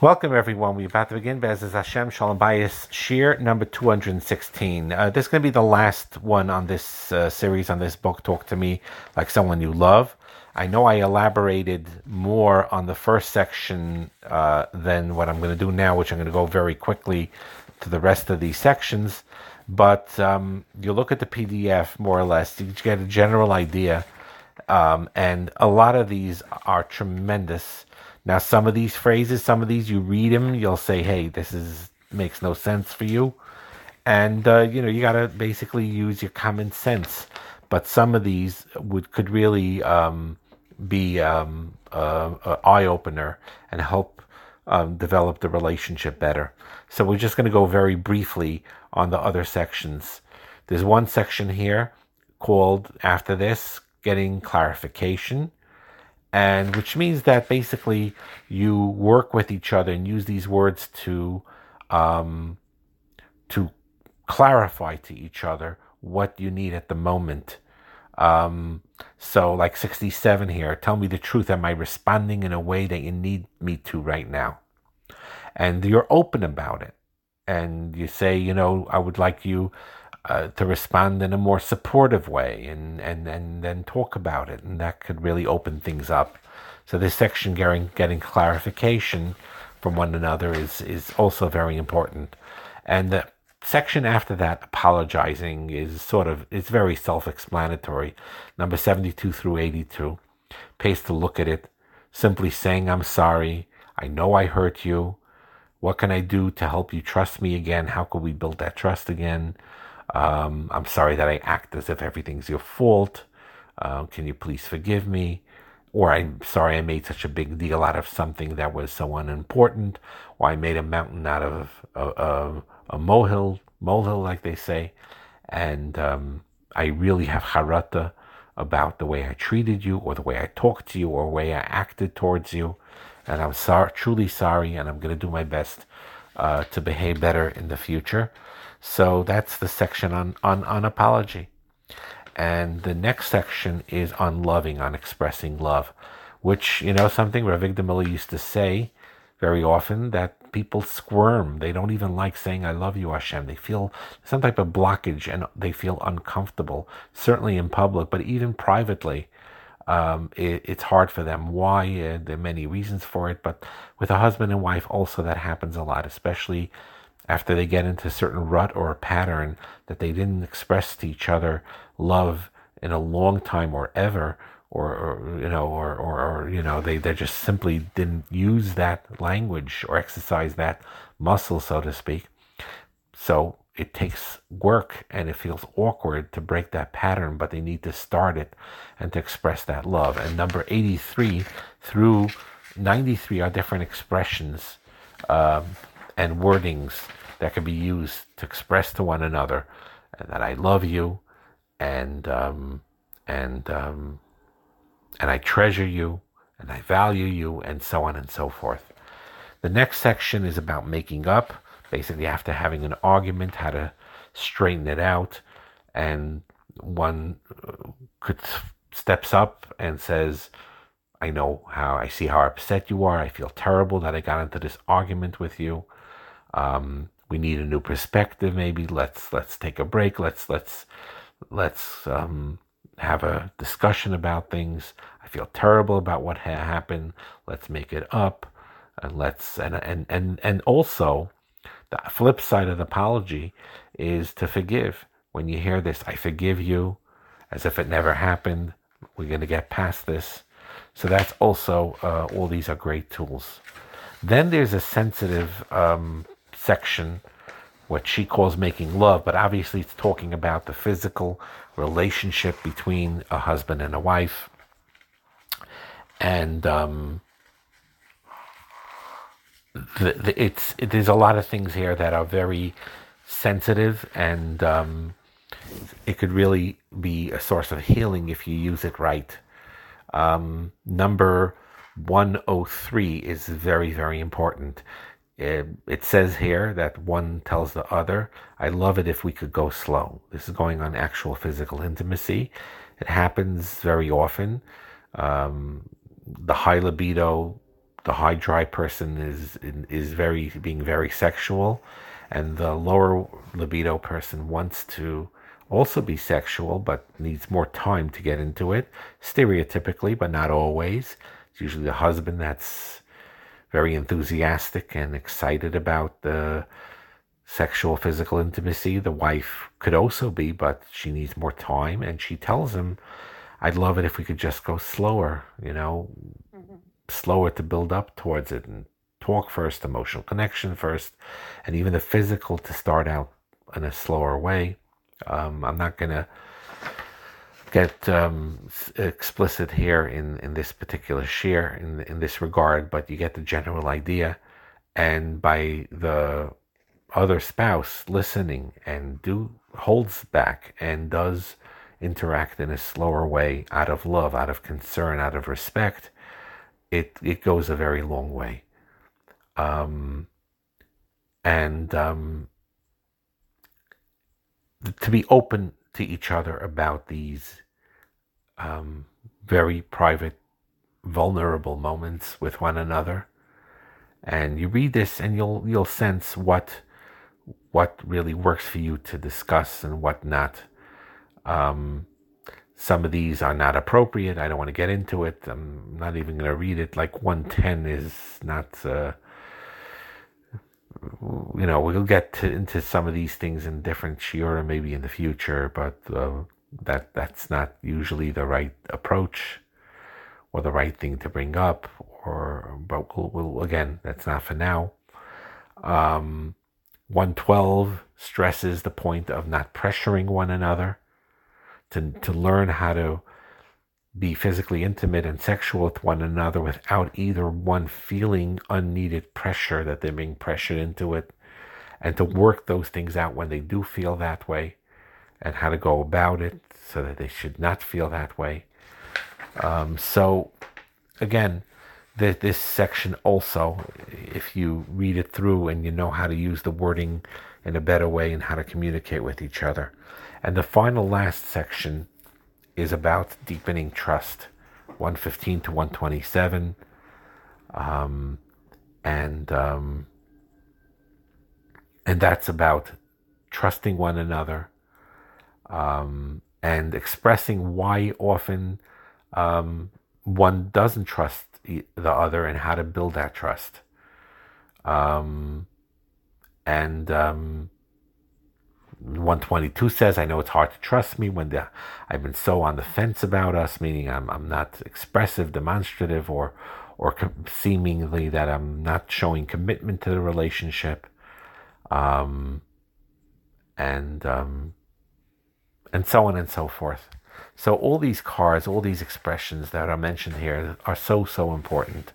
Welcome, everyone. We're about to begin Bezes Hashem Shalom Bayis shiur number 216. Uh, this is going to be the last one on this uh, series, on this book, Talk to Me Like Someone You Love. I know I elaborated more on the first section uh, than what I'm going to do now, which I'm going to go very quickly to the rest of these sections. But um, you look at the PDF, more or less, you get a general idea. Um, and a lot of these are tremendous now, some of these phrases, some of these, you read them, you'll say, "Hey, this is makes no sense for you," and uh, you know you got to basically use your common sense. But some of these would could really um, be um, uh, an eye opener and help um, develop the relationship better. So we're just going to go very briefly on the other sections. There's one section here called after this getting clarification and which means that basically you work with each other and use these words to um, to clarify to each other what you need at the moment. Um, so, like 67 here, tell me the truth. Am I responding in a way that you need me to right now? And you're open about it. And you say, you know, I would like you uh, to respond in a more supportive way and, and, and then talk about it. And that could really open things up. So this section getting, getting clarification from one another is, is also very important. And the section after that, apologizing, is sort of, it's very self-explanatory. Number 72 through 82. Pays to look at it. Simply saying, I'm sorry. I know I hurt you. What can I do to help you trust me again? How can we build that trust again? Um, I'm sorry that I act as if everything's your fault. Uh, can you please forgive me? Or I'm sorry I made such a big deal out of something that was so unimportant. Or I made a mountain out of a, a, a molehill, molehill, like they say. And um, I really have charata about the way I treated you, or the way I talked to you, or the way I acted towards you. And I'm sorry, truly sorry, and I'm going to do my best uh, to behave better in the future. So that's the section on, on, on apology. And the next section is on loving, on expressing love, which, you know, something Rav Miller used to say very often that people squirm. They don't even like saying, I love you, Hashem. They feel some type of blockage and they feel uncomfortable, certainly in public, but even privately. Um, it, it's hard for them. Why? Uh, there are many reasons for it, but with a husband and wife, also that happens a lot, especially after they get into a certain rut or a pattern that they didn't express to each other love in a long time or ever or, or you know or, or, or, you know they, they just simply didn't use that language or exercise that muscle so to speak so it takes work and it feels awkward to break that pattern but they need to start it and to express that love and number 83 through 93 are different expressions um, and wordings that can be used to express to one another that I love you and um, and um, and I treasure you and I value you and so on and so forth. The next section is about making up, basically after having an argument, how to straighten it out, and one uh, could steps up and says, "I know how I see how upset you are. I feel terrible that I got into this argument with you." Um, we need a new perspective. Maybe let's let's take a break. Let's let's let's um, have a discussion about things. I feel terrible about what ha- happened. Let's make it up, and let's and and and and also the flip side of the apology is to forgive. When you hear this, I forgive you, as if it never happened. We're going to get past this. So that's also uh, all these are great tools. Then there's a sensitive um, section, what she calls making love, but obviously it's talking about the physical relationship between a husband and a wife. And um, the, it's it, there's a lot of things here that are very sensitive, and um, it could really be a source of healing if you use it right. Um, number 103 is very, very important. It, it says here that one tells the other, I love it if we could go slow. This is going on actual physical intimacy. It happens very often. Um, the high libido, the high drive person is is very being very sexual, and the lower libido person wants to also be sexual but needs more time to get into it. Stereotypically, but not always. It's usually the husband that's very enthusiastic and excited about the sexual physical intimacy. The wife could also be, but she needs more time. And she tells him, I'd love it if we could just go slower, you know, mm-hmm. Slower to build up towards it and talk first, emotional connection first, and even the physical to start out in a slower way. Um, I'm not going to get um, explicit here in, in this particular share in in this regard, but you get the general idea. And by the other spouse listening and do holds back and does interact in a slower way out of love, out of concern, out of respect, it it goes a very long way. Um, and um, to be open to each other about these um, very private, vulnerable moments with one another. And you read this, and you'll you'll sense what what really works for you to discuss and what not. Um, some of these are not appropriate. I don't want to get into it. I'm not even going to read it. Like 110 is not, uh, you know, we'll get to, into some of these things in different shiura maybe in the future, but uh, that that's not usually the right approach or the right thing to bring up. Or, but we'll, we'll again, that's not for now. Um, 112 stresses the point of not pressuring one another, to, to learn how to be physically intimate and sexual with one another without either one feeling unneeded pressure that they're being pressured into it, and to work those things out when they do feel that way, and how to go about it so that they should not feel that way. Um, so, again, this section also, if you read it through and you know how to use the wording in a better way and how to communicate with each other. And the final last section is about deepening trust, 115 to 127. Um, and um, and that's about trusting one another um, and expressing why often um, one doesn't trust the other and how to build that trust. Um, and um, 122 says, I know it's hard to trust me when the, I've been so on the fence about us, meaning I'm, I'm not expressive, demonstrative, or, or com- seemingly that I'm not showing commitment to the relationship. Um, and, um, and so on and so forth. So all these cards, all these expressions that are mentioned here are so, so important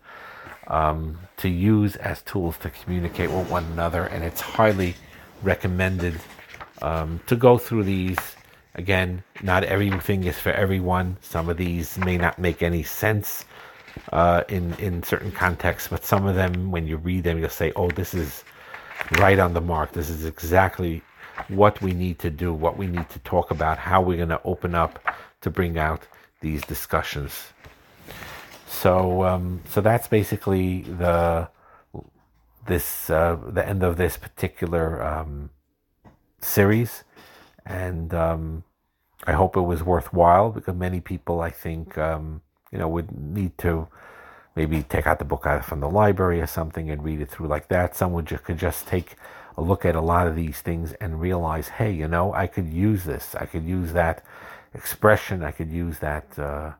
um, to use as tools to communicate with one another. And it's highly recommended um, to go through these. Again, not everything is for everyone. Some of these may not make any sense uh, in, in certain contexts, but some of them, when you read them, you'll say, oh, this is right on the mark. This is exactly what we need to do, what we need to talk about, how we're going to open up to bring out these discussions. So, um, so that's basically the this uh, the end of this particular um, series, and um, I hope it was worthwhile because many people, I think, um, you know, would need to maybe take out the book out from the library or something and read it through like that. Someone just, could just take a look at a lot of these things and realize, hey, you know, I could use this. I could use that expression. I could use that, uh,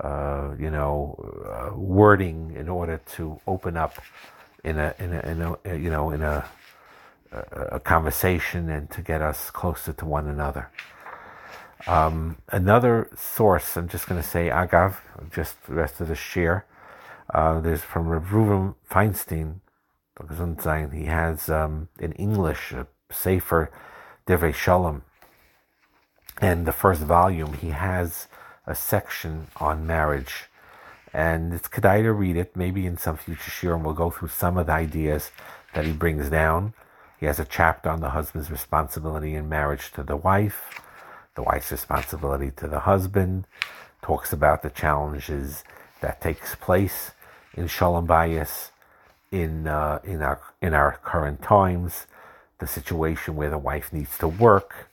uh, you know, uh, wording in order to open up in a, in a, in a you know, in a, a conversation and to get us closer to one another. Um, another source, I'm just going to say Agav, just the rest of the share. Uh, there's from Reuven Feinstein, he has um, in English a Sefer Divrei Shalom, and the first volume, he has a section on marriage. And it's kedai to read it. Maybe in some future shiurim we'll go through some of the ideas that he brings down. He has a chapter on the husband's responsibility in marriage to the wife, the wife's responsibility to the husband, talks about the challenges that takes place in Shalom Bayis in uh, in our in our current times, the situation where the wife needs to work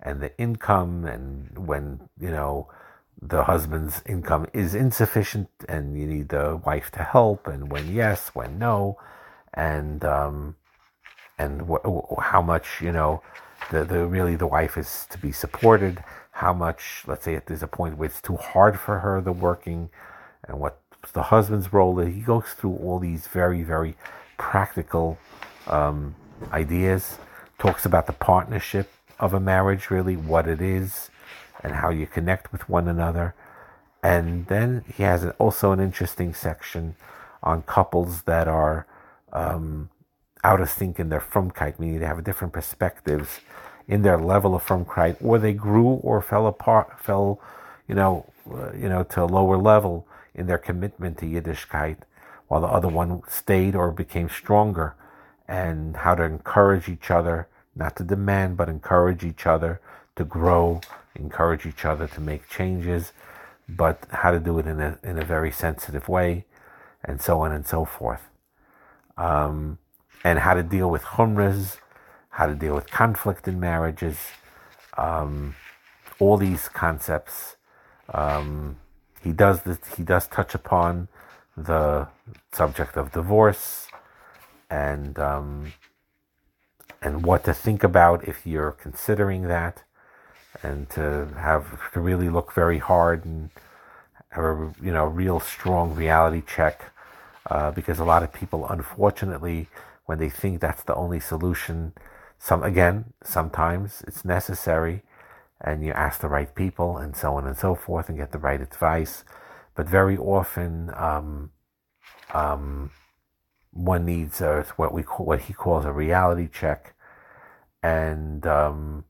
and the income, and when you know the husband's income is insufficient and you need the wife to help, and when yes, when no, and um, and wh- how much you know the the really the wife is to be supported. How much, let's say, there's a point where it's too hard for her, the working, and what the husband's role is. He goes through all these very very practical um, ideas. Talks about the partnership of a marriage, really, what it is, and how you connect with one another. And then he has also an interesting section on couples that are um, out of sync in their frumkeit, meaning they have different perspectives in their level of frumkeit, or they grew or fell apart, fell, you know, uh, you know, to a lower level in their commitment to Yiddishkeit, while the other one stayed or became stronger, and how to encourage each other not to demand, but encourage each other to grow, encourage each other to make changes, but how to do it in a, in a very sensitive way, and so on and so forth. Um, and how to deal with chumras, how to deal with conflict in marriages, um, all these concepts. Um, he does this, he does touch upon the subject of divorce and um, and what to think about if you're considering that, and to have to really look very hard and have a you know real strong reality check, uh, because a lot of people, unfortunately, when they think that's the only solution, some again sometimes it's necessary, and you ask the right people and so on and so forth and get the right advice, but very often. Um, um, one needs a, what we call, what he calls a reality check, and um,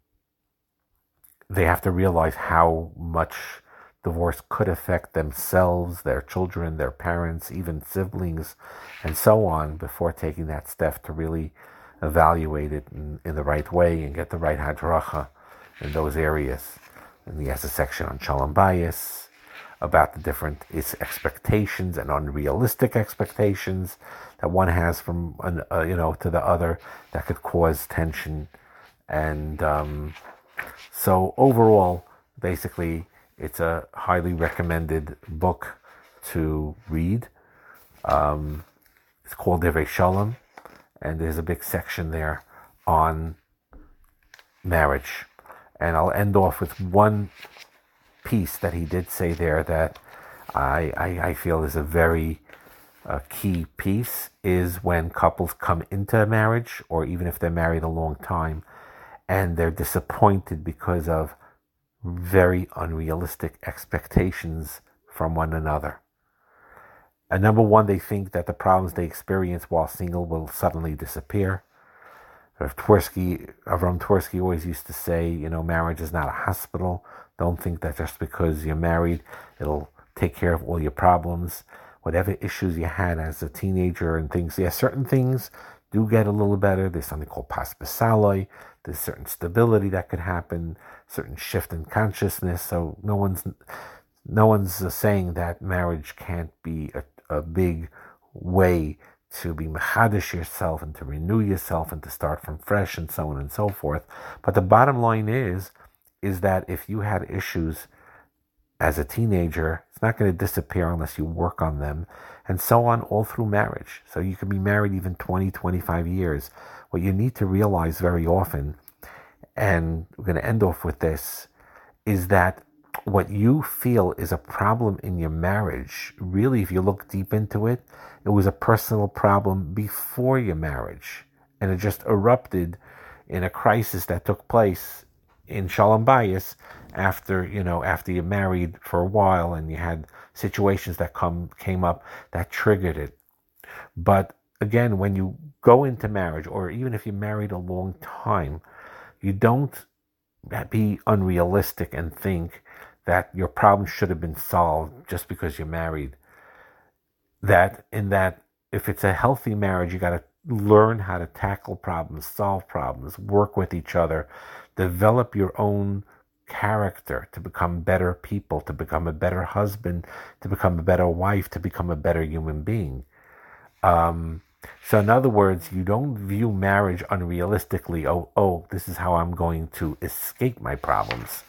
they have to realize how much divorce could affect themselves, their children, their parents, even siblings, and so on before taking that step to really evaluate it in, in the right way and get the right hadracha in those areas. And he has a section on Shalom Bayis about the different expectations and unrealistic expectations that one has from an, uh, you know to the other that could cause tension and um, so overall basically it's a highly recommended book to read. Um, it's called Divrei Shalom and there's a big section there on marriage. And I'll end off with one piece that he did say there that I, I, I feel is a very a key piece is when couples come into a marriage, or even if they're married a long time, and they're disappointed because of very unrealistic expectations from one another. And number one, they think that the problems they experience while single will suddenly disappear. Uh, Twerski, Avram Twerski always used to say, you know, marriage is not a hospital. Don't think that just because you're married, it'll take care of all your problems whatever issues you had as a teenager and things. Yeah, certain things do get a little better. There's something called pas besaloi. There's certain stability that could happen, certain shift in consciousness. So no one's no one's uh, saying that marriage can't be a, a big way to be machadish yourself and to renew yourself and to start from fresh and so on and so forth. But the bottom line is, is that if you had issues as a teenager, it's not going to disappear unless you work on them, and so on all through marriage. So you can be married even 20, 25 years. What you need to realize very often, and we're going to end off with this, is that what you feel is a problem in your marriage, really, if you look deep into it, it was a personal problem before your marriage. And it just erupted in a crisis that took place in Shalom Bayis after you know after you're married for a while and you had situations that come came up that triggered it. But again when you go into marriage or even if you're married a long time you don't uh, be unrealistic and think that your problem should have been solved just because you're married. That in that if it's a healthy marriage you got to learn how to tackle problems solve problems work with each other develop your own character, to become better people, to become a better husband, to become a better wife, to become a better human being. Um, so, in other words, you don't view marriage unrealistically. Oh, oh, this is how I'm going to escape my problems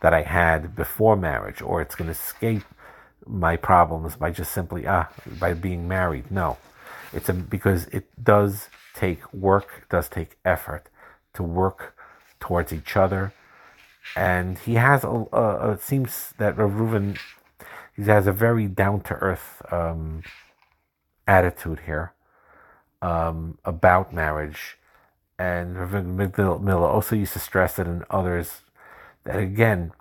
that I had before marriage, or it's going to escape my problems by just simply ah by being married. No, it's a, because it does take work, does take effort to work towards each other, and he has a. a it seems that Reuven he has a very down to earth um, attitude here um, about marriage, and Reuven Miller also used to stress it in others that again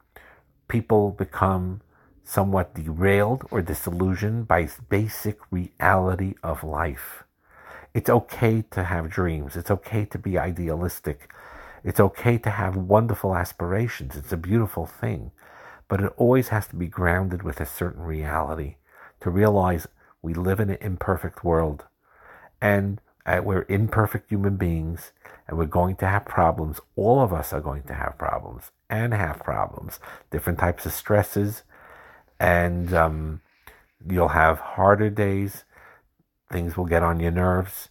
people become somewhat derailed or disillusioned by basic reality of life. It's okay to have dreams. It's okay to be idealistic. It's okay to have wonderful aspirations. It's a beautiful thing. But it always has to be grounded with a certain reality to realize we live in an imperfect world and uh, we're imperfect human beings and we're going to have problems. All of us are going to have problems and have problems, different types of stresses, and um, you'll have harder days. Things will get on your nerves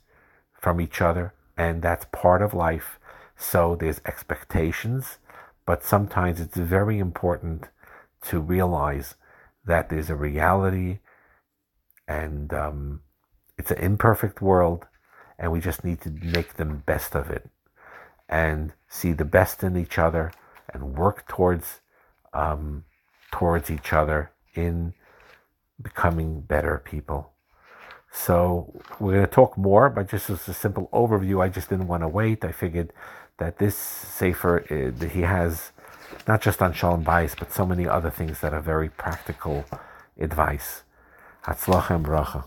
from each other, and that's part of life. So there's expectations, but sometimes it's very important to realize that there's a reality and um, it's an imperfect world, and we just need to make the best of it and see the best in each other and work towards um, towards each other in becoming better people. So we're going to talk more, but just as a simple overview, I just didn't want to wait. I figured that this Sefer, uh, he has not just on Shalom Bayis, but so many other things that are very practical advice. Hatzlachem bracha.